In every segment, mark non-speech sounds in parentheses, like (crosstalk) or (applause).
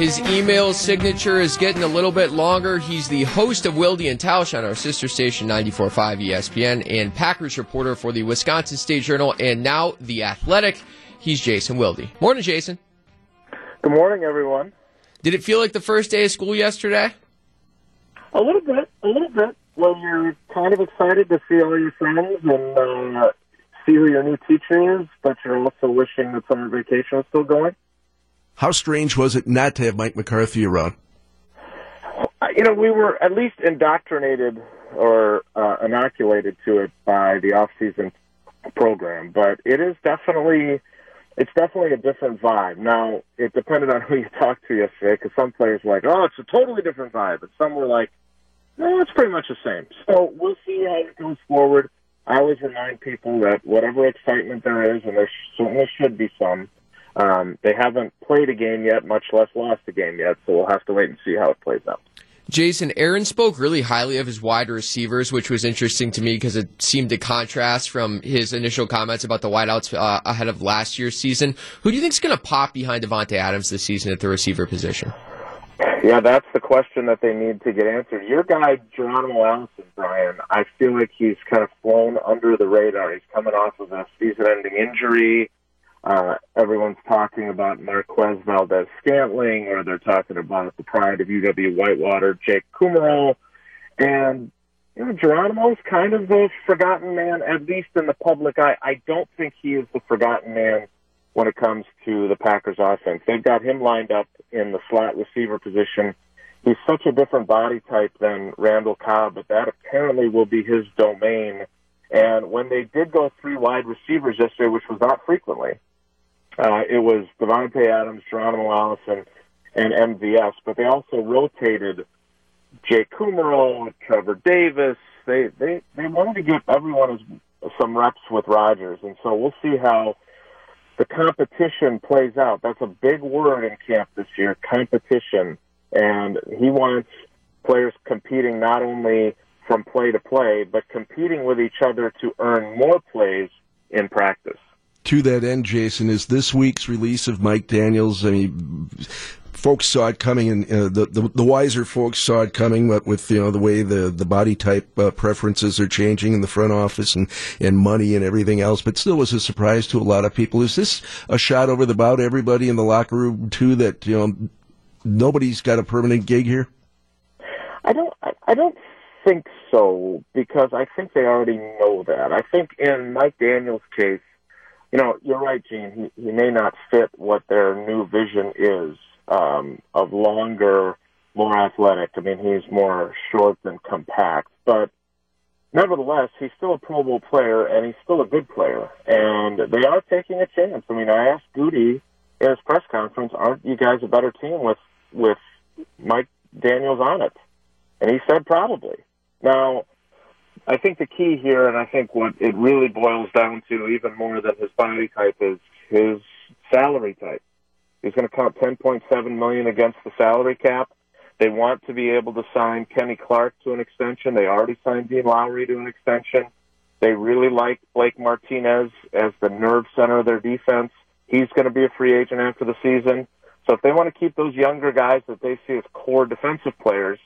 His email signature is getting a little bit longer. He's the host of Wilde and Tausch on our sister station 94.5 ESPN and Packers reporter for the Wisconsin State Journal and now The Athletic. He's Jason Wilde. Morning, Jason. Good morning, everyone. Did it feel like the first day of school yesterday? A little bit, a little bit. Well, you're kind of excited to see all your friends and uh, see who your new teacher is, but you're also wishing that summer vacation was still going. How strange was it not to have Mike McCarthy around? You know, we were at least indoctrinated or uh, inoculated to it by the off-season program, but it is definitely it's definitely a different vibe. Now, it depended on who you (laughs) talked to yesterday, because some players were like, "Oh, it's a totally different vibe," and some were like, "No, it's pretty much the same." So we'll see how it goes forward. I always remind people that whatever excitement there is, and there certainly should be some, um, they haven't played a game yet, much less lost a game yet. So we'll have to wait and see how it plays out. Jason, Aaron spoke really highly of his wide receivers, which was interesting to me because it seemed to contrast from his initial comments about the wideouts uh, ahead of last year's season. Who do you think is going to pop behind Davante Adams this season at the receiver position? Yeah, that's the question that they need to get answered. Your guy, Geronimo Allison, Brian, I feel like he's kind of flown under the radar. He's coming off of a season ending injury. Uh, everyone's talking about Marquez Valdes Scantling, or they're talking about the pride of UW Whitewater, Jake Kumerow. And, you know, Geronimo's kind of the forgotten man, at least in the public eye. I don't think he is the forgotten man when it comes to the Packers offense. They've got him lined up in the slot receiver position. He's such a different body type than Randall Cobb, but that apparently will be his domain. And when they did go three wide receivers yesterday, which was not frequently, uh, it was Davante Adams, Geronimo Allison, and MVS, but they also rotated Jay Kumerow and Trevor Davis. They they they wanted to give everyone some reps with Rodgers, and so we'll see how the competition plays out. That's a big word in camp this year, competition. And he wants players competing not only from play to play, but competing with each other to earn more plays in practice. To that end, Jason, is this week's release of Mike Daniels, I mean, folks saw it coming, and uh, the, the, the wiser folks saw it coming. But with you know the way the the body type uh, preferences are changing in the front office and and money and everything else, but still was a surprise to a lot of people. Is this a shot over the bow to everybody in the locker room too? That you know nobody's got a permanent gig here. I don't. I, I don't think so because I think they already know that. I think in Mike Daniels' case, you know, you're right, Gene. He he may not fit what their new vision is um, of longer, more athletic. I mean, he's more short than compact, but nevertheless, he's still a Pro Bowl player and he's still a good player. And they are taking a chance. I mean, I asked Gutey in his press conference, "Aren't you guys a better team with with Mike Daniels on it?" And he said, "Probably." Now, I think the key here, and I think what it really boils down to, even more than his body type, is his salary type. He's going to count 10.7 million against the salary cap. They want to be able to sign Kenny Clark to an extension. They already signed Dean Lowry to an extension. They really like Blake Martinez as the nerve center of their defense. He's going to be a free agent after the season. So if they want to keep those younger guys that they see as core defensive players,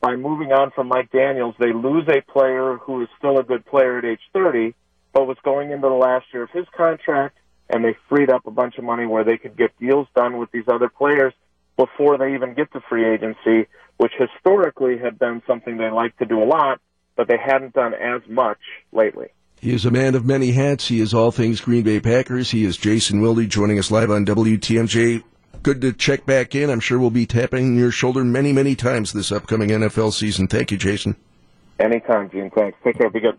by moving on from Mike Daniels, they lose a player who is still a good player at age 30, but was going into the last year of his contract and they freed up a bunch of money where they could get deals done with these other players before they even get to free agency, which historically had been something they like to do a lot, but they hadn't done as much lately. He is a man of many hats. He is all things Green Bay Packers. He is Jason Wilde joining us live on WTMJ. Good to check back in. I'm sure we'll be tapping your shoulder many, many times this upcoming NFL season. Thank you, Jason. Anytime, Gene. Thanks. Take care. Be good.